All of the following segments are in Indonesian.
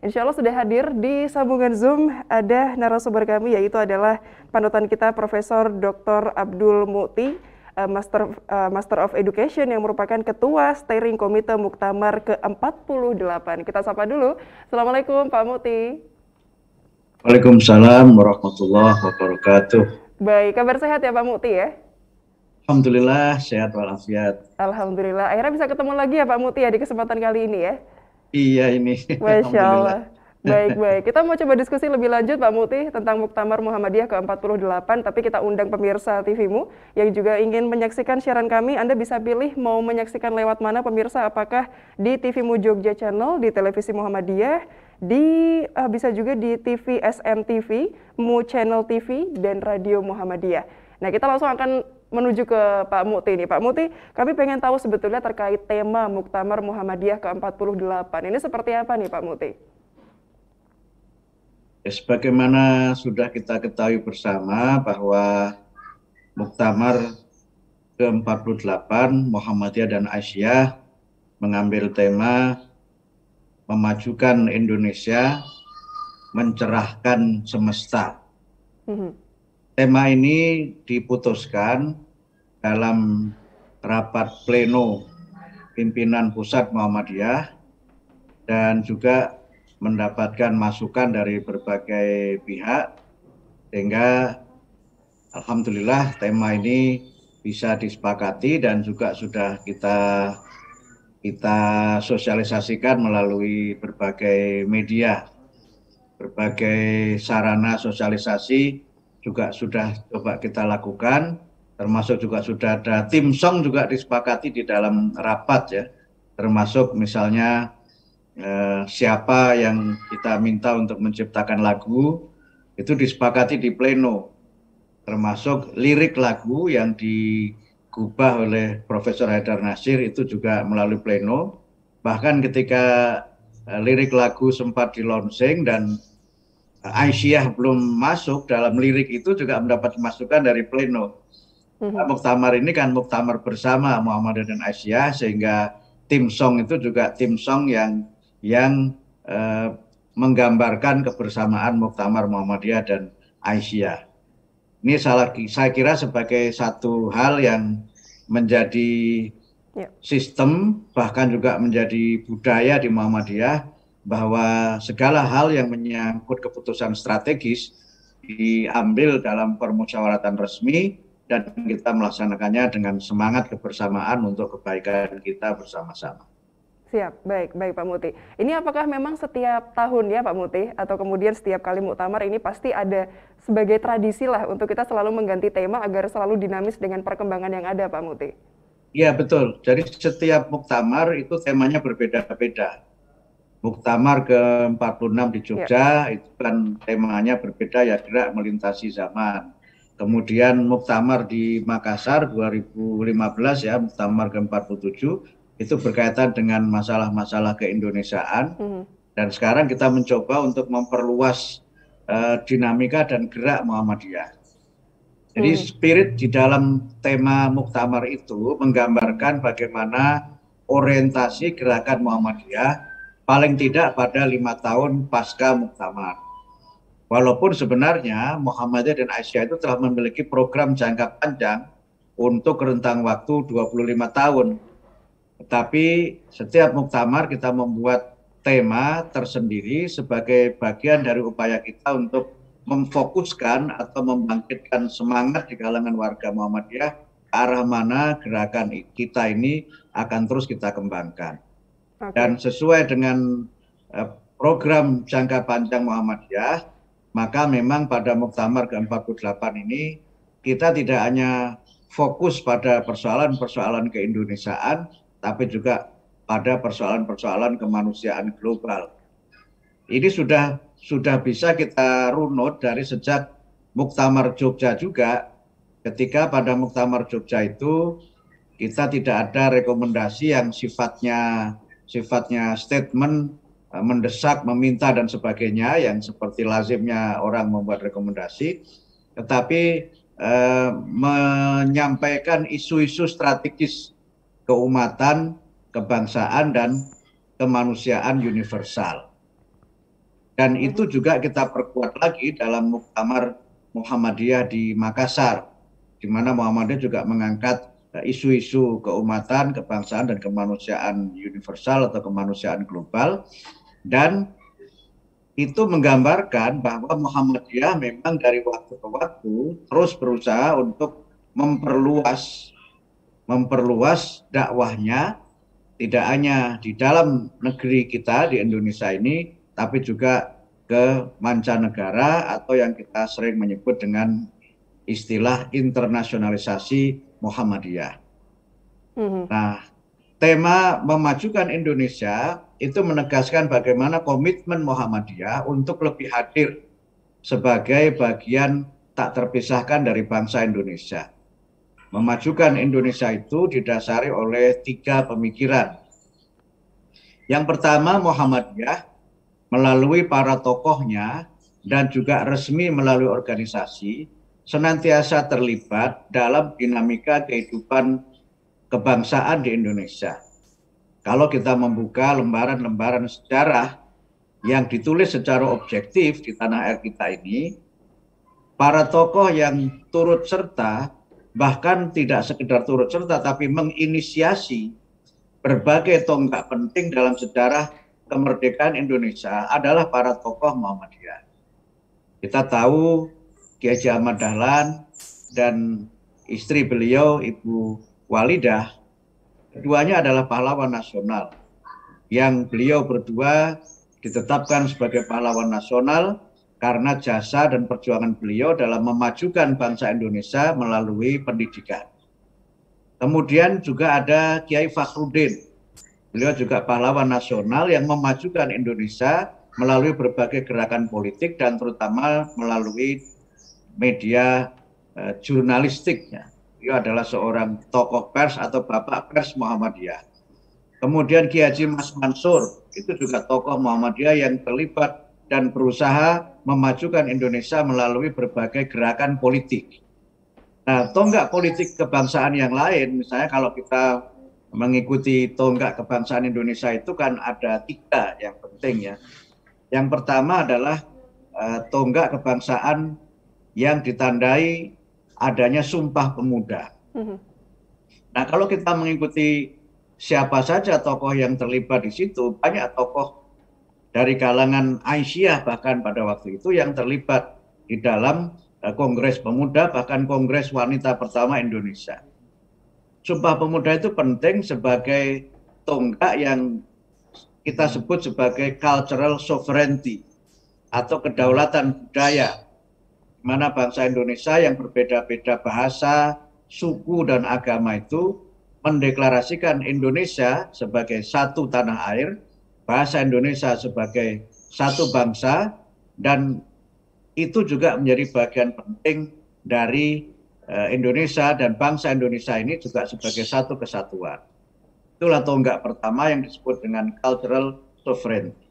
Insya Allah sudah hadir di sambungan Zoom ada narasumber kami yaitu adalah panutan kita Profesor Dr. Abdul Muti, uh, Master uh, Master of Education yang merupakan Ketua Steering Komite Muktamar ke-48. Kita sapa dulu. Assalamualaikum Pak Muti. Waalaikumsalam warahmatullahi wabarakatuh. Baik, kabar sehat ya Pak Muti ya? Alhamdulillah sehat walafiat. Alhamdulillah. Akhirnya bisa ketemu lagi ya Pak Muti ya di kesempatan kali ini ya. Iya ini. Masya Allah. Baik, baik. Kita mau coba diskusi lebih lanjut Pak Muti tentang Muktamar Muhammadiyah ke-48, tapi kita undang pemirsa TVmu yang juga ingin menyaksikan siaran kami. Anda bisa pilih mau menyaksikan lewat mana pemirsa, apakah di TVmu Jogja Channel, di Televisi Muhammadiyah, di uh, bisa juga di TV SMTV, Mu Channel TV, dan Radio Muhammadiyah. Nah, kita langsung akan menuju ke Pak Muti nih. Pak Muti, kami pengen tahu sebetulnya terkait tema Muktamar Muhammadiyah ke-48. Ini seperti apa nih Pak Muti? Ya, sebagaimana sudah kita ketahui bersama bahwa Muktamar ke-48 Muhammadiyah dan Aisyah mengambil tema memajukan Indonesia, mencerahkan semesta. Mm -hmm tema ini diputuskan dalam rapat pleno pimpinan pusat Muhammadiyah dan juga mendapatkan masukan dari berbagai pihak sehingga alhamdulillah tema ini bisa disepakati dan juga sudah kita kita sosialisasikan melalui berbagai media berbagai sarana sosialisasi juga sudah coba kita lakukan, termasuk juga sudah ada tim song juga disepakati di dalam rapat ya, termasuk misalnya eh, siapa yang kita minta untuk menciptakan lagu itu disepakati di pleno, termasuk lirik lagu yang digubah oleh Profesor Haidar Nasir itu juga melalui pleno, bahkan ketika eh, lirik lagu sempat di launching dan Aisyah belum masuk dalam lirik itu juga mendapat masukan dari pleno. Mm-hmm. Muktamar ini kan muktamar bersama Muhammad dan Aisyah sehingga tim song itu juga tim song yang yang uh, menggambarkan kebersamaan Muktamar Muhammadiyah dan Aisyah. Ini salah, saya kira sebagai satu hal yang menjadi yeah. sistem bahkan juga menjadi budaya di Muhammadiyah bahwa segala hal yang menyangkut keputusan strategis diambil dalam permusyawaratan resmi dan kita melaksanakannya dengan semangat kebersamaan untuk kebaikan kita bersama-sama. Siap, baik, baik Pak Muti. Ini apakah memang setiap tahun ya Pak Muti, atau kemudian setiap kali muktamar ini pasti ada sebagai tradisi lah untuk kita selalu mengganti tema agar selalu dinamis dengan perkembangan yang ada Pak Muti? Iya betul, jadi setiap muktamar itu temanya berbeda-beda. Muktamar ke-46 di Jogja ya. itu kan temanya berbeda ya gerak melintasi zaman. Kemudian Muktamar di Makassar 2015 ya Muktamar ke-47 itu berkaitan dengan masalah-masalah keindonesiaan hmm. dan sekarang kita mencoba untuk memperluas uh, dinamika dan gerak Muhammadiyah. Jadi hmm. spirit di dalam tema Muktamar itu menggambarkan bagaimana orientasi gerakan Muhammadiyah paling tidak pada lima tahun pasca muktamar. Walaupun sebenarnya Muhammadiyah dan Aisyah itu telah memiliki program jangka panjang untuk rentang waktu 25 tahun. Tetapi setiap muktamar kita membuat tema tersendiri sebagai bagian dari upaya kita untuk memfokuskan atau membangkitkan semangat di kalangan warga Muhammadiyah arah mana gerakan kita ini akan terus kita kembangkan. Dan sesuai dengan uh, program jangka panjang Muhammadiyah, maka memang pada Muktamar ke-48 ini kita tidak hanya fokus pada persoalan-persoalan keindonesiaan, tapi juga pada persoalan-persoalan kemanusiaan global. Ini sudah sudah bisa kita runut dari sejak Muktamar Jogja juga, ketika pada Muktamar Jogja itu kita tidak ada rekomendasi yang sifatnya sifatnya statement eh, mendesak, meminta dan sebagainya yang seperti lazimnya orang membuat rekomendasi, tetapi eh, menyampaikan isu-isu strategis keumatan, kebangsaan dan kemanusiaan universal. Dan itu juga kita perkuat lagi dalam Muktamar Muhammadiyah di Makassar, di mana Muhammadiyah juga mengangkat isu-isu keumatan, kebangsaan, dan kemanusiaan universal atau kemanusiaan global. Dan itu menggambarkan bahwa Muhammadiyah memang dari waktu ke waktu terus berusaha untuk memperluas memperluas dakwahnya tidak hanya di dalam negeri kita di Indonesia ini tapi juga ke mancanegara atau yang kita sering menyebut dengan istilah internasionalisasi Muhammadiyah. Mm-hmm. Nah, tema memajukan Indonesia itu menegaskan bagaimana komitmen Muhammadiyah untuk lebih hadir sebagai bagian tak terpisahkan dari bangsa Indonesia. Memajukan Indonesia itu didasari oleh tiga pemikiran. Yang pertama Muhammadiyah melalui para tokohnya dan juga resmi melalui organisasi senantiasa terlibat dalam dinamika kehidupan kebangsaan di Indonesia. Kalau kita membuka lembaran-lembaran sejarah yang ditulis secara objektif di tanah air kita ini, para tokoh yang turut serta bahkan tidak sekedar turut serta tapi menginisiasi berbagai tonggak penting dalam sejarah kemerdekaan Indonesia adalah para tokoh Muhammadiyah. Kita tahu Kiai Ahmad Dahlan dan istri beliau Ibu Walidah, keduanya adalah pahlawan nasional. Yang beliau berdua ditetapkan sebagai pahlawan nasional karena jasa dan perjuangan beliau dalam memajukan bangsa Indonesia melalui pendidikan. Kemudian juga ada Kiai Fakhrudin Beliau juga pahlawan nasional yang memajukan Indonesia melalui berbagai gerakan politik dan terutama melalui media uh, jurnalistiknya. Beliau adalah seorang tokoh pers atau bapak pers Muhammadiyah. Kemudian Ki Haji Mas Mansur itu juga tokoh Muhammadiyah yang terlibat dan berusaha memajukan Indonesia melalui berbagai gerakan politik. Nah, tonggak politik kebangsaan yang lain, misalnya kalau kita mengikuti tonggak kebangsaan Indonesia itu kan ada tiga yang penting ya. Yang pertama adalah uh, tonggak kebangsaan yang ditandai adanya Sumpah Pemuda. Mm-hmm. Nah kalau kita mengikuti siapa saja tokoh yang terlibat di situ, banyak tokoh dari kalangan Aisyah bahkan pada waktu itu yang terlibat di dalam uh, Kongres Pemuda bahkan Kongres Wanita pertama Indonesia. Sumpah Pemuda itu penting sebagai tonggak yang kita sebut sebagai cultural sovereignty atau kedaulatan budaya mana bangsa Indonesia yang berbeda-beda bahasa, suku dan agama itu mendeklarasikan Indonesia sebagai satu tanah air, bahasa Indonesia sebagai satu bangsa dan itu juga menjadi bagian penting dari Eh, Indonesia dan bangsa Indonesia ini juga sebagai satu kesatuan. Itulah tonggak pertama yang disebut dengan cultural sovereignty.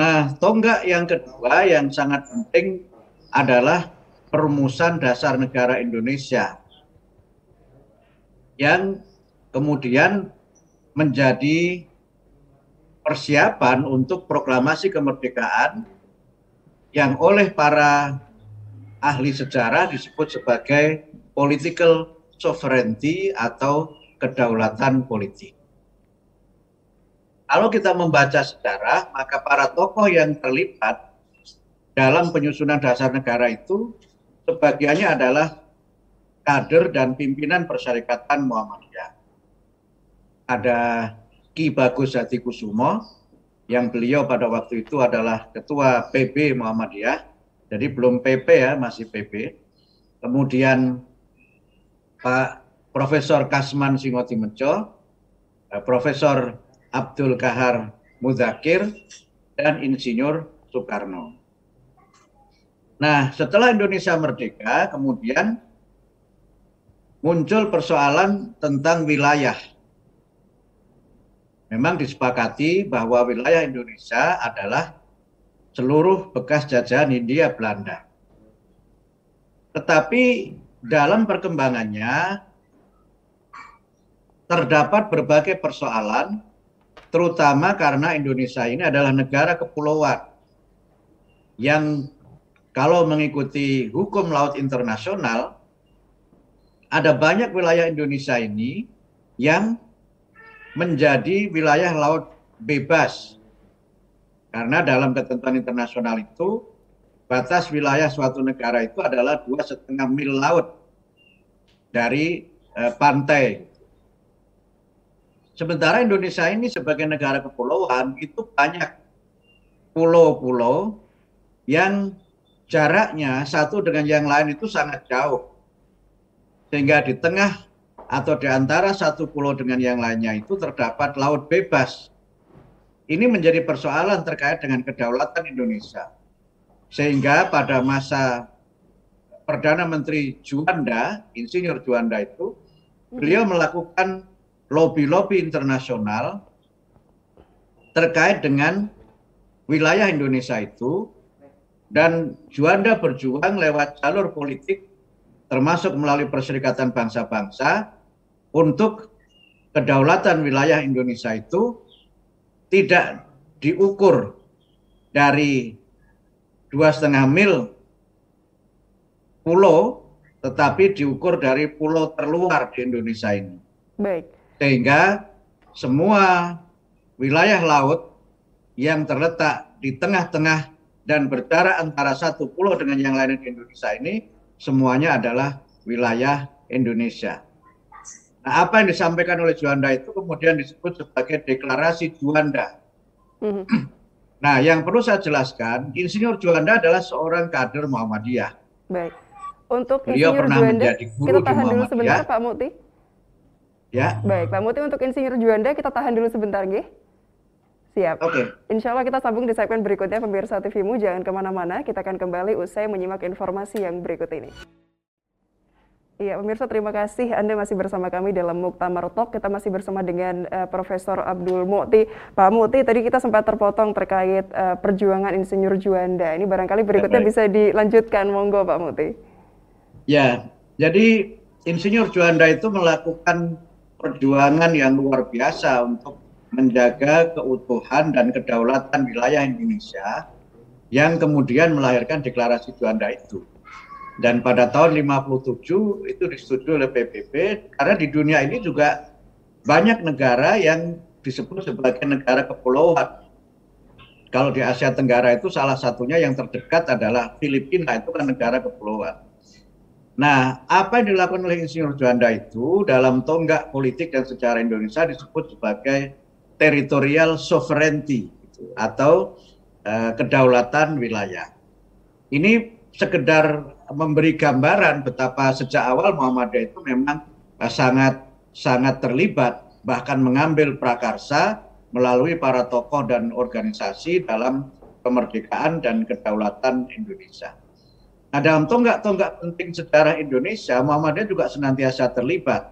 Nah, tonggak yang kedua yang sangat penting adalah perumusan dasar negara Indonesia yang kemudian menjadi persiapan untuk proklamasi kemerdekaan yang oleh para ahli sejarah disebut sebagai political sovereignty atau kedaulatan politik. Kalau kita membaca sejarah, maka para tokoh yang terlibat dalam penyusunan dasar negara itu sebagiannya adalah kader dan pimpinan Persyarikatan Muhammadiyah. Ada Ki Bagus Hati Kusumo, yang beliau pada waktu itu adalah Ketua PB Muhammadiyah, jadi belum PP ya, masih PP. Kemudian Pak Profesor Kasman Singoti Meco, eh, Profesor Abdul Kahar Muzakir, dan Insinyur Soekarno. Nah, setelah Indonesia merdeka, kemudian muncul persoalan tentang wilayah. Memang disepakati bahwa wilayah Indonesia adalah seluruh bekas jajahan Hindia Belanda. Tetapi dalam perkembangannya terdapat berbagai persoalan terutama karena Indonesia ini adalah negara kepulauan yang kalau mengikuti hukum laut internasional ada banyak wilayah Indonesia ini yang menjadi wilayah laut bebas. Karena dalam ketentuan internasional itu batas wilayah suatu negara itu adalah dua setengah mil laut dari eh, pantai. Sementara Indonesia ini sebagai negara kepulauan itu banyak pulau-pulau yang jaraknya satu dengan yang lain itu sangat jauh. Sehingga di tengah atau di antara satu pulau dengan yang lainnya itu terdapat laut bebas. Ini menjadi persoalan terkait dengan kedaulatan Indonesia. Sehingga pada masa Perdana Menteri Juanda, Insinyur Juanda itu, beliau melakukan lobby-lobby internasional terkait dengan wilayah Indonesia itu dan Juanda berjuang lewat jalur politik termasuk melalui Perserikatan Bangsa-Bangsa untuk kedaulatan wilayah Indonesia itu tidak diukur dari dua setengah mil pulau, tetapi diukur dari pulau terluar di Indonesia ini. Baik. Sehingga semua wilayah laut yang terletak di tengah-tengah dan berjarak antara satu pulau dengan yang lain di Indonesia ini semuanya adalah wilayah Indonesia. Nah, apa yang disampaikan oleh Juanda itu kemudian disebut sebagai deklarasi Juanda. Mm -hmm. Nah, yang perlu saya jelaskan, Insinyur Juanda adalah seorang kader Muhammadiyah. Baik. Untuk Beliau Insinyur pernah Juanda, menjadi guru kita tahan dulu sebentar Pak Muti. Ya. Baik, Pak Muti untuk Insinyur Juanda kita tahan dulu sebentar, Gih. Siap. Oke. Okay. Insya Allah kita sambung di segmen berikutnya pemirsa TVmu. Jangan ke mana-mana, kita akan kembali usai menyimak informasi yang berikut ini. Iya, pemirsa terima kasih Anda masih bersama kami dalam Muktamar Talk. Kita masih bersama dengan uh, Profesor Abdul Mukti. Pak Mukti, tadi kita sempat terpotong terkait uh, perjuangan Insinyur Juanda. Ini barangkali berikutnya ya, bisa dilanjutkan, monggo Pak Mukti. Ya, jadi Insinyur Juanda itu melakukan perjuangan yang luar biasa untuk menjaga keutuhan dan kedaulatan wilayah Indonesia yang kemudian melahirkan deklarasi Juanda itu dan pada tahun 57 itu disetujui oleh PBB karena di dunia ini juga banyak negara yang disebut sebagai negara kepulauan. Kalau di Asia Tenggara itu salah satunya yang terdekat adalah Filipina itu kan negara kepulauan. Nah, apa yang dilakukan oleh Insinyur Juanda itu dalam tonggak politik dan sejarah Indonesia disebut sebagai territorial sovereignty gitu, atau uh, kedaulatan wilayah. Ini sekedar memberi gambaran betapa sejak awal Muhammadiyah itu memang eh, sangat sangat terlibat bahkan mengambil prakarsa melalui para tokoh dan organisasi dalam kemerdekaan dan kedaulatan Indonesia. Nah, dalam tonggak-tonggak penting sejarah Indonesia, Muhammadiyah juga senantiasa terlibat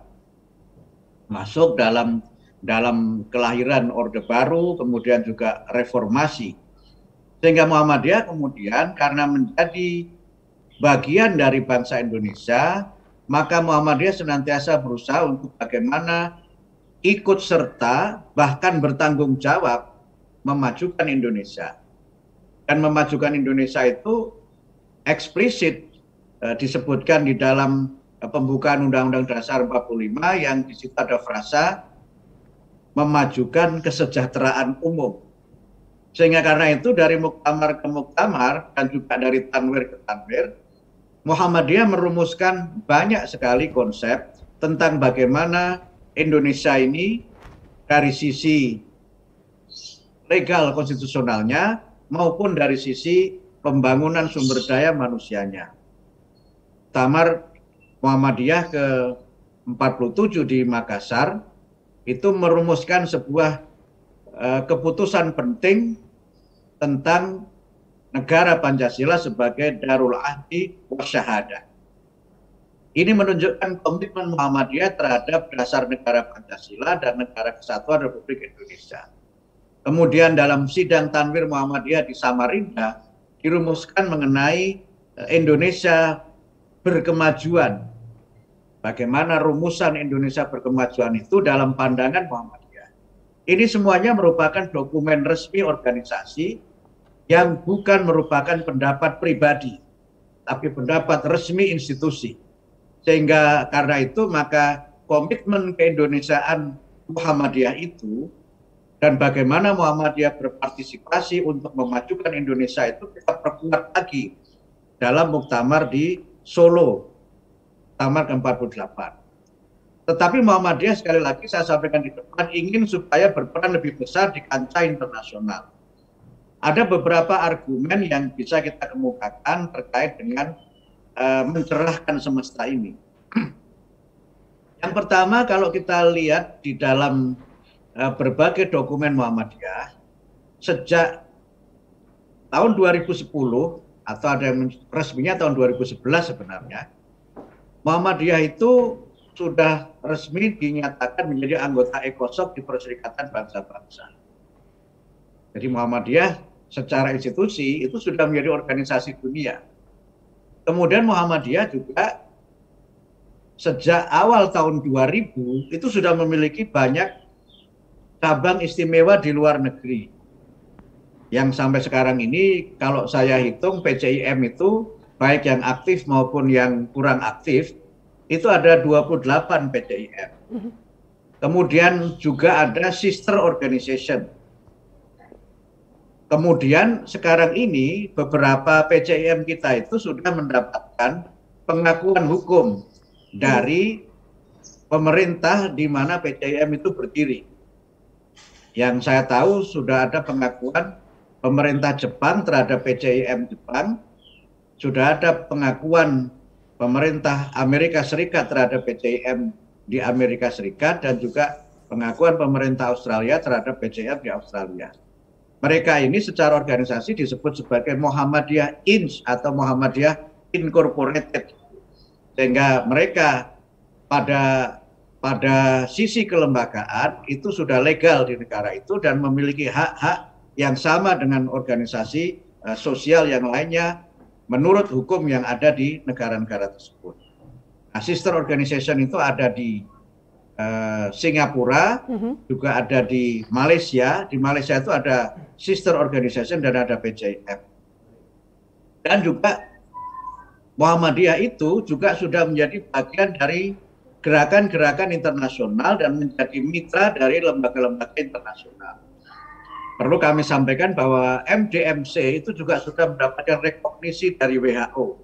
masuk dalam dalam kelahiran Orde Baru, kemudian juga reformasi. Sehingga Muhammadiyah kemudian karena menjadi bagian dari bangsa Indonesia, maka Muhammadiyah senantiasa berusaha untuk bagaimana ikut serta bahkan bertanggung jawab memajukan Indonesia. Dan memajukan Indonesia itu eksplisit eh, disebutkan di dalam eh, pembukaan Undang-Undang Dasar 45 yang di situ ada frasa memajukan kesejahteraan umum. Sehingga karena itu dari muktamar ke muktamar dan juga dari tanwir ke tanwir, Muhammadiyah merumuskan banyak sekali konsep tentang bagaimana Indonesia ini dari sisi legal konstitusionalnya maupun dari sisi pembangunan sumber daya manusianya. Tamar Muhammadiyah ke 47 di Makassar itu merumuskan sebuah uh, keputusan penting tentang negara Pancasila sebagai darul ahdi wasyahada. Ini menunjukkan komitmen Muhammadiyah terhadap dasar negara Pancasila dan negara kesatuan Republik Indonesia. Kemudian dalam sidang Tanwir Muhammadiyah di Samarinda dirumuskan mengenai eh, Indonesia berkemajuan. Bagaimana rumusan Indonesia berkemajuan itu dalam pandangan Muhammadiyah. Ini semuanya merupakan dokumen resmi organisasi yang bukan merupakan pendapat pribadi, tapi pendapat resmi institusi. Sehingga karena itu maka komitmen keindonesiaan Muhammadiyah itu dan bagaimana Muhammadiyah berpartisipasi untuk memajukan Indonesia itu kita perkuat lagi dalam muktamar di Solo, muktamar ke-48. Tetapi Muhammadiyah sekali lagi saya sampaikan di depan ingin supaya berperan lebih besar di kancah internasional. Ada beberapa argumen yang bisa kita kemukakan terkait dengan uh, mencerahkan semesta ini. yang pertama kalau kita lihat di dalam berbagai dokumen Muhammadiyah sejak tahun 2010 atau ada yang resminya tahun 2011 sebenarnya Muhammadiyah itu sudah resmi dinyatakan menjadi anggota ECOSOC di Perserikatan Bangsa-Bangsa. Jadi Muhammadiyah secara institusi itu sudah menjadi organisasi dunia. Kemudian Muhammadiyah juga sejak awal tahun 2000 itu sudah memiliki banyak cabang istimewa di luar negeri. Yang sampai sekarang ini kalau saya hitung PCIM itu baik yang aktif maupun yang kurang aktif itu ada 28 PCIM. Kemudian juga ada sister organization. Kemudian sekarang ini beberapa PCIM kita itu sudah mendapatkan pengakuan hukum dari pemerintah di mana PCIM itu berdiri. Yang saya tahu sudah ada pengakuan pemerintah Jepang terhadap PCIM Jepang, sudah ada pengakuan pemerintah Amerika Serikat terhadap PCIM di Amerika Serikat dan juga pengakuan pemerintah Australia terhadap PCIM di Australia. Mereka ini secara organisasi disebut sebagai Muhammadiyah Inc atau Muhammadiyah Incorporated. Sehingga mereka pada pada sisi kelembagaan itu sudah legal di negara itu dan memiliki hak-hak yang sama dengan organisasi uh, sosial yang lainnya menurut hukum yang ada di negara-negara tersebut. Nah, sister organization itu ada di uh, Singapura, uh mhm. -huh. juga ada di Malaysia. Di Malaysia itu ada sister organization dan ada PCF. Dan juga Muhammadiyah itu juga sudah menjadi bagian dari gerakan-gerakan internasional dan menjadi mitra dari lembaga-lembaga internasional perlu kami sampaikan bahwa MDMC itu juga sudah mendapatkan rekognisi dari WHO.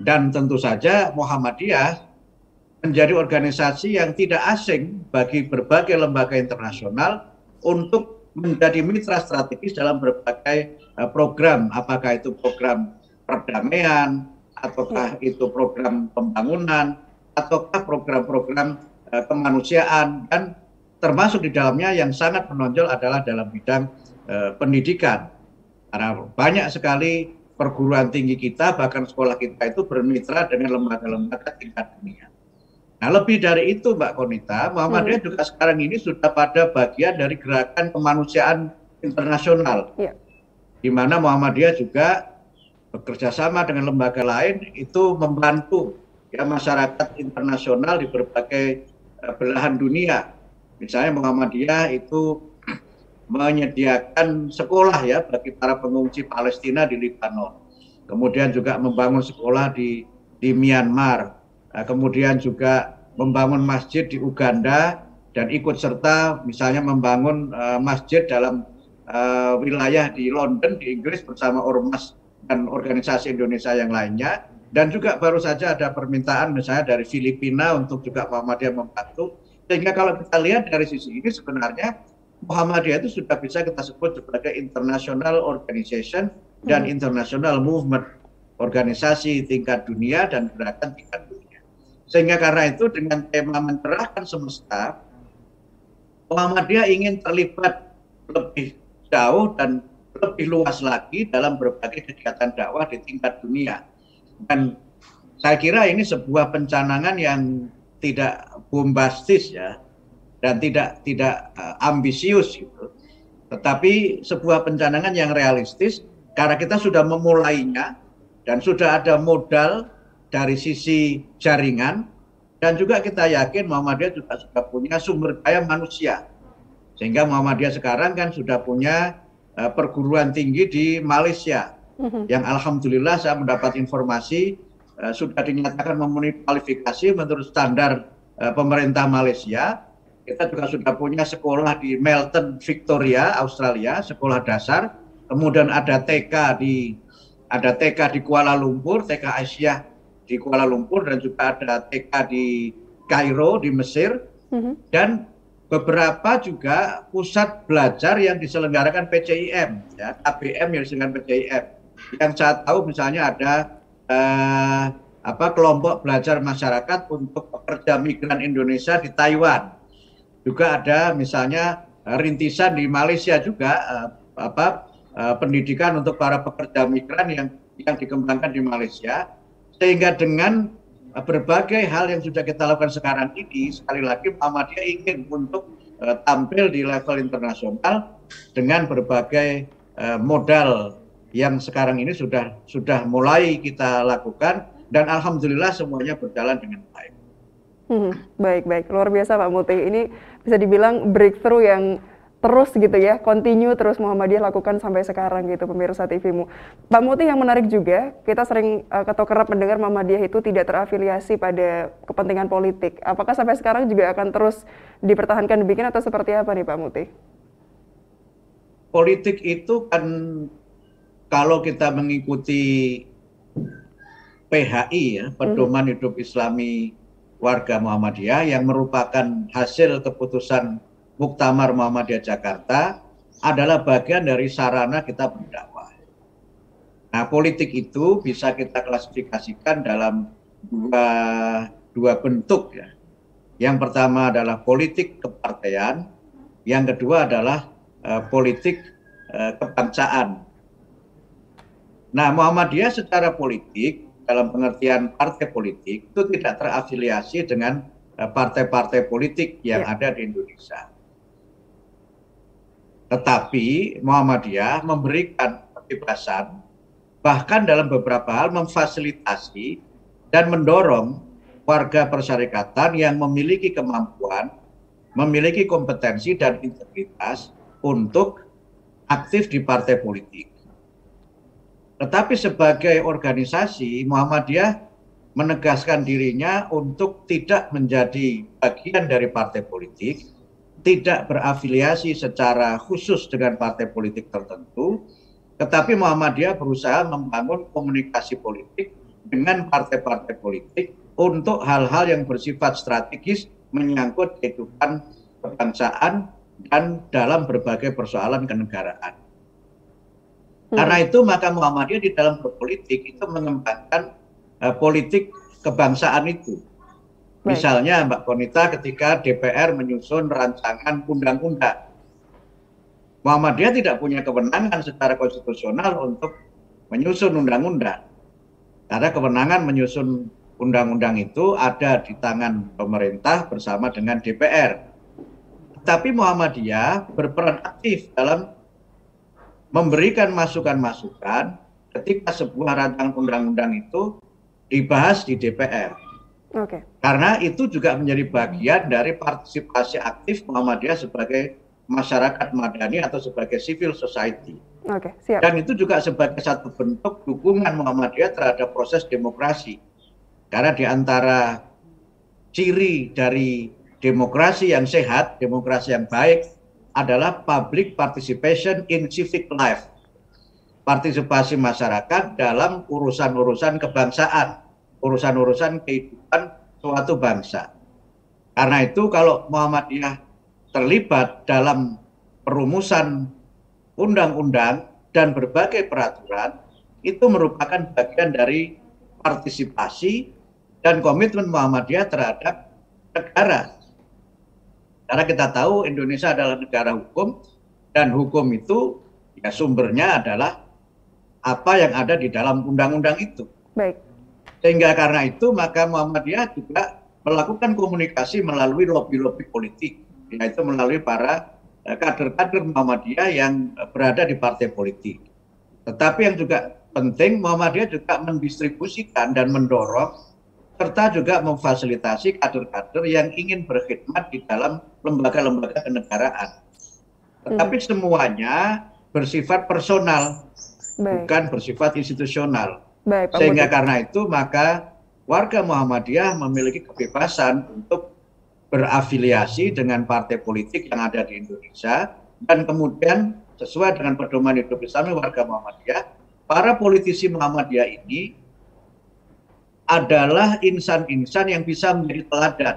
Dan tentu saja Muhammadiyah menjadi organisasi yang tidak asing bagi berbagai lembaga internasional untuk menjadi mitra strategis dalam berbagai eh, program, apakah itu program perdamaian, ataukah itu program pembangunan, ataukah program-program eh, kemanusiaan dan termasuk di dalamnya yang sangat menonjol adalah dalam bidang uh, pendidikan. Karena banyak sekali perguruan tinggi kita, bahkan sekolah kita itu bermitra dengan lembaga-lembaga tingkat dunia. Nah lebih dari itu Mbak Konita, Muhammadiyah hmm. juga sekarang ini sudah pada bagian dari gerakan kemanusiaan internasional. Ya. Di mana Muhammadiyah juga bekerja sama dengan lembaga lain itu membantu ya masyarakat internasional di berbagai uh, belahan dunia misalnya Muhammadiyah itu menyediakan sekolah ya bagi para pengungsi Palestina di Lebanon. Kemudian juga membangun sekolah di di Myanmar. Nah, kemudian juga membangun masjid di Uganda dan ikut serta misalnya membangun uh, masjid dalam uh, wilayah di London di Inggris bersama ormas dan organisasi Indonesia yang lainnya dan juga baru saja ada permintaan misalnya dari Filipina untuk juga Muhammadiyah membantu sehingga kalau kita lihat dari sisi ini sebenarnya Muhammadiyah itu sudah bisa kita sebut sebagai international organization dan hmm. international movement organisasi tingkat dunia dan gerakan tingkat dunia. Sehingga karena itu dengan tema mencerahkan semesta, Muhammadiyah ingin terlibat lebih jauh dan lebih luas lagi dalam berbagai kegiatan dakwah di tingkat dunia. Dan saya kira ini sebuah pencanangan yang tidak bombastis ya dan tidak tidak uh, ambisius gitu. Tetapi sebuah pencanangan yang realistis karena kita sudah memulainya dan sudah ada modal dari sisi jaringan dan juga kita yakin Muhammadiyah juga sudah punya sumber daya manusia Sehingga Muhammadiyah sekarang kan sudah punya uh, perguruan tinggi di Malaysia. Mm-hmm. Yang alhamdulillah saya mendapat informasi uh, sudah dinyatakan memenuhi kualifikasi menurut standar uh, pemerintah Malaysia. Kita juga sudah punya sekolah di Melton, Victoria, Australia, sekolah dasar. Kemudian ada TK di ada TK di Kuala Lumpur, TK Asia di Kuala Lumpur dan juga ada TK di Kairo di Mesir. Mm-hmm. Dan beberapa juga pusat belajar yang diselenggarakan PCIM, ya, KBM yang diselenggarakan PCIM. Yang saya tahu misalnya ada eh, apa kelompok belajar masyarakat untuk pekerja migran Indonesia di Taiwan. Juga ada misalnya eh, rintisan di Malaysia juga eh, apa eh, pendidikan untuk para pekerja migran yang yang dikembangkan di Malaysia. Sehingga dengan berbagai hal yang sudah kita lakukan sekarang ini sekali lagi Muhammadiyah ingin untuk uh, tampil di level internasional dengan berbagai modal yang sekarang ini sudah sudah mulai kita lakukan dan alhamdulillah semuanya berjalan dengan baik. Hmm, baik baik luar biasa Pak Muti ini bisa dibilang breakthrough yang terus gitu ya, continue terus Muhammadiyah lakukan sampai sekarang gitu pemirsa TVmu. Pak Muti yang menarik juga, kita sering uh, atau kerap mendengar Muhammadiyah itu tidak terafiliasi pada kepentingan politik. Apakah sampai sekarang juga akan terus dipertahankan demikian atau seperti apa nih Pak Muti? Politik itu kan kalau kita mengikuti PHI ya, Pedoman hmm. Hidup Islami Warga Muhammadiyah yang merupakan hasil keputusan Muktamar Muhammadiyah Jakarta adalah bagian dari sarana kita berdakwah. Nah, politik itu bisa kita klasifikasikan dalam dua, dua bentuk ya. Yang pertama adalah politik kepartean, yang kedua adalah uh, politik uh, kebangsaan. Nah, Muhammadiyah secara politik dalam pengertian partai politik itu tidak terafiliasi dengan eh, partai-partai politik yang ya. ada di Indonesia. Tetapi Muhammadiyah memberikan kebebasan bahkan dalam beberapa hal memfasilitasi dan mendorong warga persyarikatan yang memiliki kemampuan, memiliki kompetensi dan integritas untuk aktif di partai politik. Tetapi sebagai organisasi Muhammadiyah menegaskan dirinya untuk tidak menjadi bagian dari partai politik, tidak berafiliasi secara khusus dengan partai politik tertentu, tetapi Muhammadiyah berusaha membangun komunikasi politik dengan partai-partai politik untuk hal-hal yang bersifat strategis menyangkut kehidupan kebangsaan dan dalam berbagai persoalan kenegaraan. Hmm. Karena itu maka Muhammadiyah di dalam berpolitik itu mengembangkan uh, politik kebangsaan itu Misalnya Mbak Konita ketika DPR menyusun rancangan undang-undang. Muhammadiyah tidak punya kewenangan secara konstitusional untuk menyusun undang-undang. Karena kewenangan menyusun undang-undang itu ada di tangan pemerintah bersama dengan DPR. Tapi Muhammadiyah berperan aktif dalam memberikan masukan-masukan ketika sebuah rancangan undang-undang itu dibahas di DPR Okay. Karena itu juga menjadi bagian dari partisipasi aktif Muhammadiyah sebagai masyarakat madani atau sebagai civil society. Okay, siap. Dan itu juga sebagai satu bentuk dukungan Muhammadiyah terhadap proses demokrasi. Karena di antara ciri dari demokrasi yang sehat, demokrasi yang baik adalah public participation in civic life. Partisipasi masyarakat dalam urusan-urusan kebangsaan urusan-urusan kehidupan suatu bangsa. Karena itu kalau Muhammadiyah terlibat dalam perumusan undang-undang dan berbagai peraturan, itu merupakan bagian dari partisipasi dan komitmen Muhammadiyah terhadap negara. Karena kita tahu Indonesia adalah negara hukum dan hukum itu ya sumbernya adalah apa yang ada di dalam undang-undang itu. Baik. Sehingga karena itu maka Muhammadiyah juga melakukan komunikasi melalui lobby-lobby politik, yaitu melalui para eh, kader-kader Muhammadiyah yang eh, berada di partai politik. Tetapi yang juga penting Muhammadiyah juga mendistribusikan dan mendorong serta juga memfasilitasi kader-kader yang ingin berkhidmat di dalam lembaga-lembaga kenegaraan. tetapi hmm. semuanya bersifat personal, Baik. bukan bersifat institusional. Baik, Sehingga karena itu maka warga Muhammadiyah memiliki kebebasan untuk berafiliasi dengan partai politik yang ada di Indonesia dan kemudian sesuai dengan pedoman hidup Islam warga Muhammadiyah, para politisi Muhammadiyah ini adalah insan-insan yang bisa menjadi teladan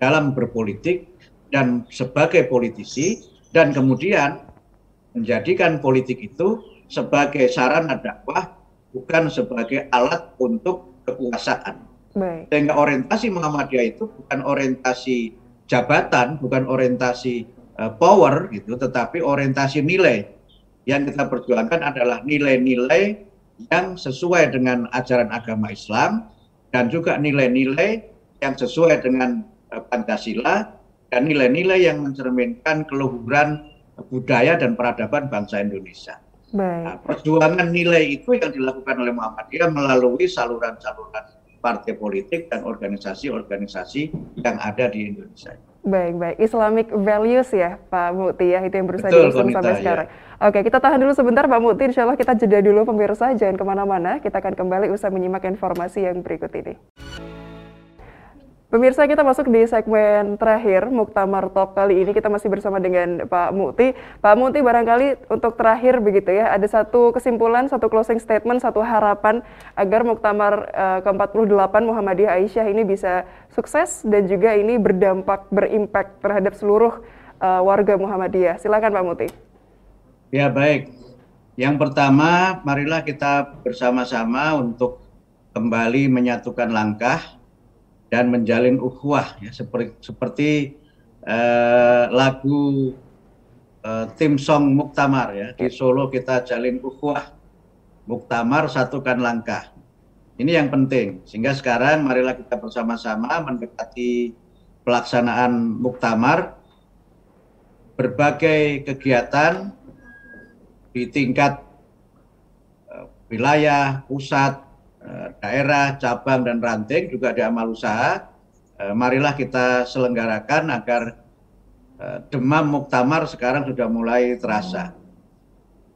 dalam berpolitik dan sebagai politisi dan kemudian menjadikan politik itu sebagai sarana dakwah bukan sebagai alat untuk kekuasaan. Baik. Sehingga orientasi Muhammadiyah itu bukan orientasi jabatan, bukan orientasi uh, power gitu, tetapi orientasi nilai. Yang kita perjuangkan adalah nilai-nilai yang sesuai dengan ajaran agama Islam dan juga nilai-nilai yang sesuai dengan uh, Pancasila dan nilai-nilai yang mencerminkan keluhuran budaya dan peradaban bangsa Indonesia. Baik. Nah, perjuangan nilai itu yang dilakukan oleh Muhammadiyah melalui saluran-saluran partai politik dan organisasi-organisasi yang ada di Indonesia. Baik, baik. Islamic values ya Pak Mukti ya, itu yang berusaha diusung sampai ya. sekarang. Oke, kita tahan dulu sebentar Pak Mukti. Insya Allah kita jeda dulu pemirsa, jangan ke mana-mana. Kita akan kembali usai menyimak informasi yang berikut ini. Pemirsa kita masuk di segmen terakhir Muktamar Talk kali ini kita masih bersama dengan Pak Muti. Pak Muti barangkali untuk terakhir begitu ya ada satu kesimpulan, satu closing statement, satu harapan agar Muktamar uh, ke-48 Muhammadiyah Aisyah ini bisa sukses dan juga ini berdampak berimpact terhadap seluruh uh, warga Muhammadiyah. Silakan Pak Muti. Ya baik. Yang pertama marilah kita bersama-sama untuk kembali menyatukan langkah dan menjalin ukhuwah ya seperti seperti uh, lagu uh, tim song Muktamar ya. Di Solo kita jalin ukhuwah Muktamar satukan langkah. Ini yang penting. Sehingga sekarang marilah kita bersama-sama mendekati pelaksanaan Muktamar. Berbagai kegiatan di tingkat uh, wilayah pusat Eh, daerah, cabang, dan ranting juga di amal usaha, eh, marilah kita selenggarakan agar eh, demam muktamar sekarang sudah mulai terasa.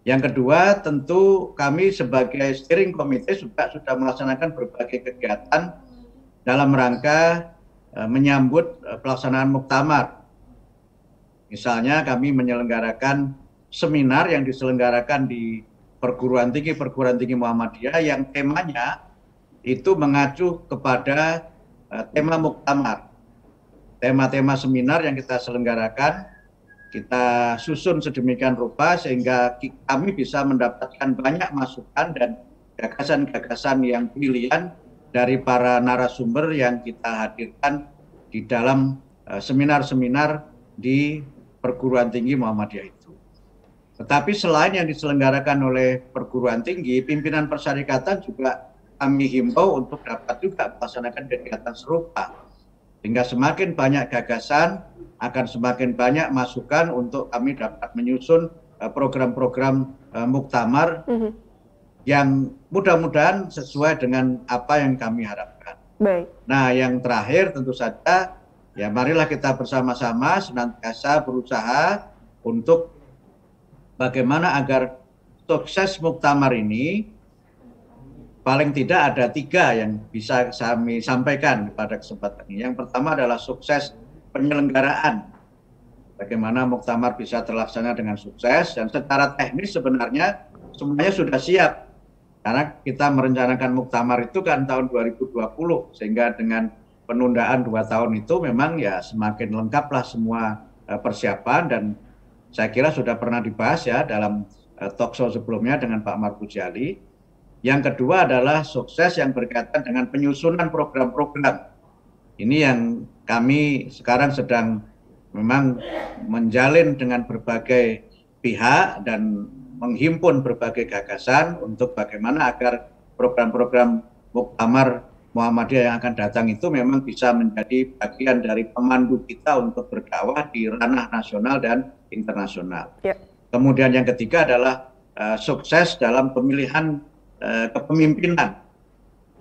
Yang kedua, tentu kami sebagai steering committee juga sudah melaksanakan berbagai kegiatan dalam rangka menyambut pelaksanaan muktamar. Misalnya kami menyelenggarakan seminar yang diselenggarakan di perguruan tinggi perguruan tinggi Muhammadiyah yang temanya itu mengacu kepada uh, tema muktamar. Tema-tema seminar yang kita selenggarakan kita susun sedemikian rupa sehingga kami bisa mendapatkan banyak masukan dan gagasan-gagasan yang pilihan dari para narasumber yang kita hadirkan di dalam eh, seminar-seminar di perguruan tinggi Muhammadiyah itu. Tetapi selain yang diselenggarakan oleh perguruan tinggi, pimpinan persyarikatan juga kami himbau untuk dapat juga melaksanakan kegiatan serupa. Sehingga semakin banyak gagasan, akan semakin banyak masukan untuk kami dapat menyusun eh, program-program uh, muktamar mm -hmm. yang mudah-mudahan sesuai dengan apa yang kami harapkan. Baik. Nah, yang terakhir tentu saja ya marilah kita bersama-sama senantiasa berusaha untuk bagaimana agar sukses muktamar ini paling tidak ada tiga yang bisa kami sampaikan pada kesempatan ini. Yang pertama adalah sukses penyelenggaraan. Bagaimana muktamar bisa terlaksana dengan sukses dan secara teknis sebenarnya semuanya sudah siap. Karena kita merencanakan muktamar itu kan tahun 2020 sehingga dengan penundaan dua tahun itu memang ya semakin lengkaplah semua eh, persiapan dan saya kira sudah pernah dibahas ya dalam uh, talk show sebelumnya dengan Pak Marbuziali. Yang kedua adalah sukses yang berkaitan dengan penyusunan program-program. Ini yang kami sekarang sedang memang menjalin dengan berbagai pihak dan menghimpun berbagai gagasan untuk bagaimana agar program-program Muktamar Muhammadiyah yang akan datang itu memang bisa menjadi bagian dari pemandu kita untuk berdakwah di ranah nasional dan internasional. Ya. Kemudian yang ketiga adalah uh, sukses dalam pemilihan uh, kepemimpinan.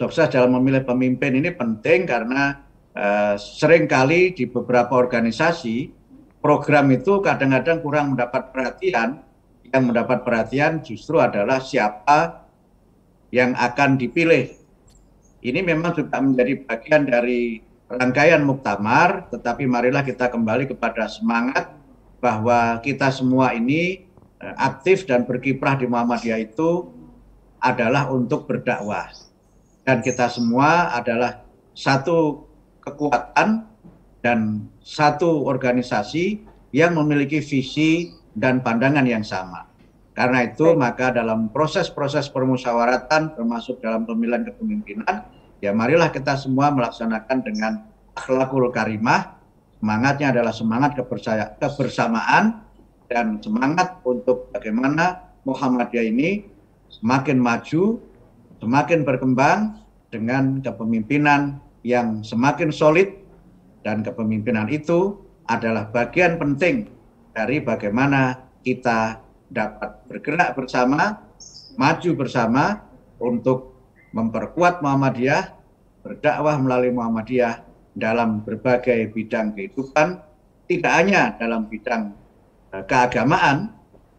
Sukses dalam memilih pemimpin ini penting karena uh, sering kali di beberapa organisasi program itu kadang-kadang kurang mendapat perhatian. Yang mendapat perhatian justru adalah siapa yang akan dipilih. Ini memang juga menjadi bagian dari rangkaian muktamar, tetapi marilah kita kembali kepada semangat bahwa kita semua ini eh, aktif dan berkiprah di Muhammadiyah itu adalah untuk berdakwah. Dan kita semua adalah satu kekuatan dan satu organisasi yang memiliki visi dan pandangan yang sama. Karena itu maka dalam proses-proses permusyawaratan termasuk dalam pemilihan kepemimpinan ya marilah kita semua melaksanakan dengan akhlakul karimah. Semangatnya adalah semangat kebersamaan dan semangat untuk bagaimana Muhammadiyah ini semakin maju, semakin berkembang dengan kepemimpinan yang semakin solid dan kepemimpinan itu adalah bagian penting dari bagaimana kita dapat bergerak bersama, maju bersama untuk memperkuat Muhammadiyah, berdakwah melalui Muhammadiyah dalam berbagai bidang kehidupan, tidak hanya dalam bidang eh, keagamaan,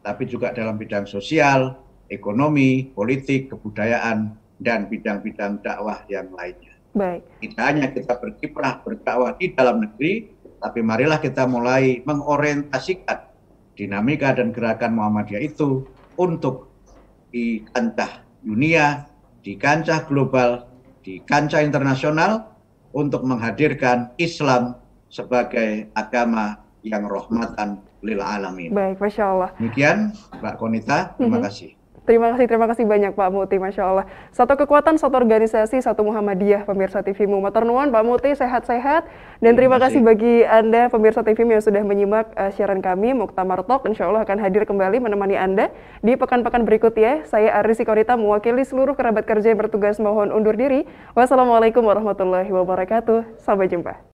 tapi juga dalam bidang sosial, ekonomi, politik, kebudayaan, dan bidang-bidang dakwah yang lainnya. Baik. Tidak hanya kita berkiprah berdakwah di dalam negeri, tapi marilah kita mulai mengorientasikan dinamika dan gerakan Muhammadiyah itu untuk di kancah dunia, di kancah global, di kancah internasional, untuk menghadirkan Islam sebagai agama yang rahmatan lil alamin. Baik, Masya Allah. Demikian Mbak Konita, terima mm -hmm. kasih. Terima kasih, terima kasih banyak Pak Muti, Masya Allah. Satu kekuatan, satu organisasi, satu Muhammadiyah, pemirsa TV Mu. Maturnuan Pak Muti, sehat-sehat. Dan terima, terima kasih bagi Anda, pemirsa TV yang sudah menyimak uh, siaran kami, Muktamar Talk. Insya Allah akan hadir kembali menemani Anda di pekan-pekan berikutnya. Saya Arisi Korita, mewakili seluruh kerabat kerja yang bertugas mohon undur diri. Wassalamualaikum warahmatullahi wabarakatuh. Sampai jumpa.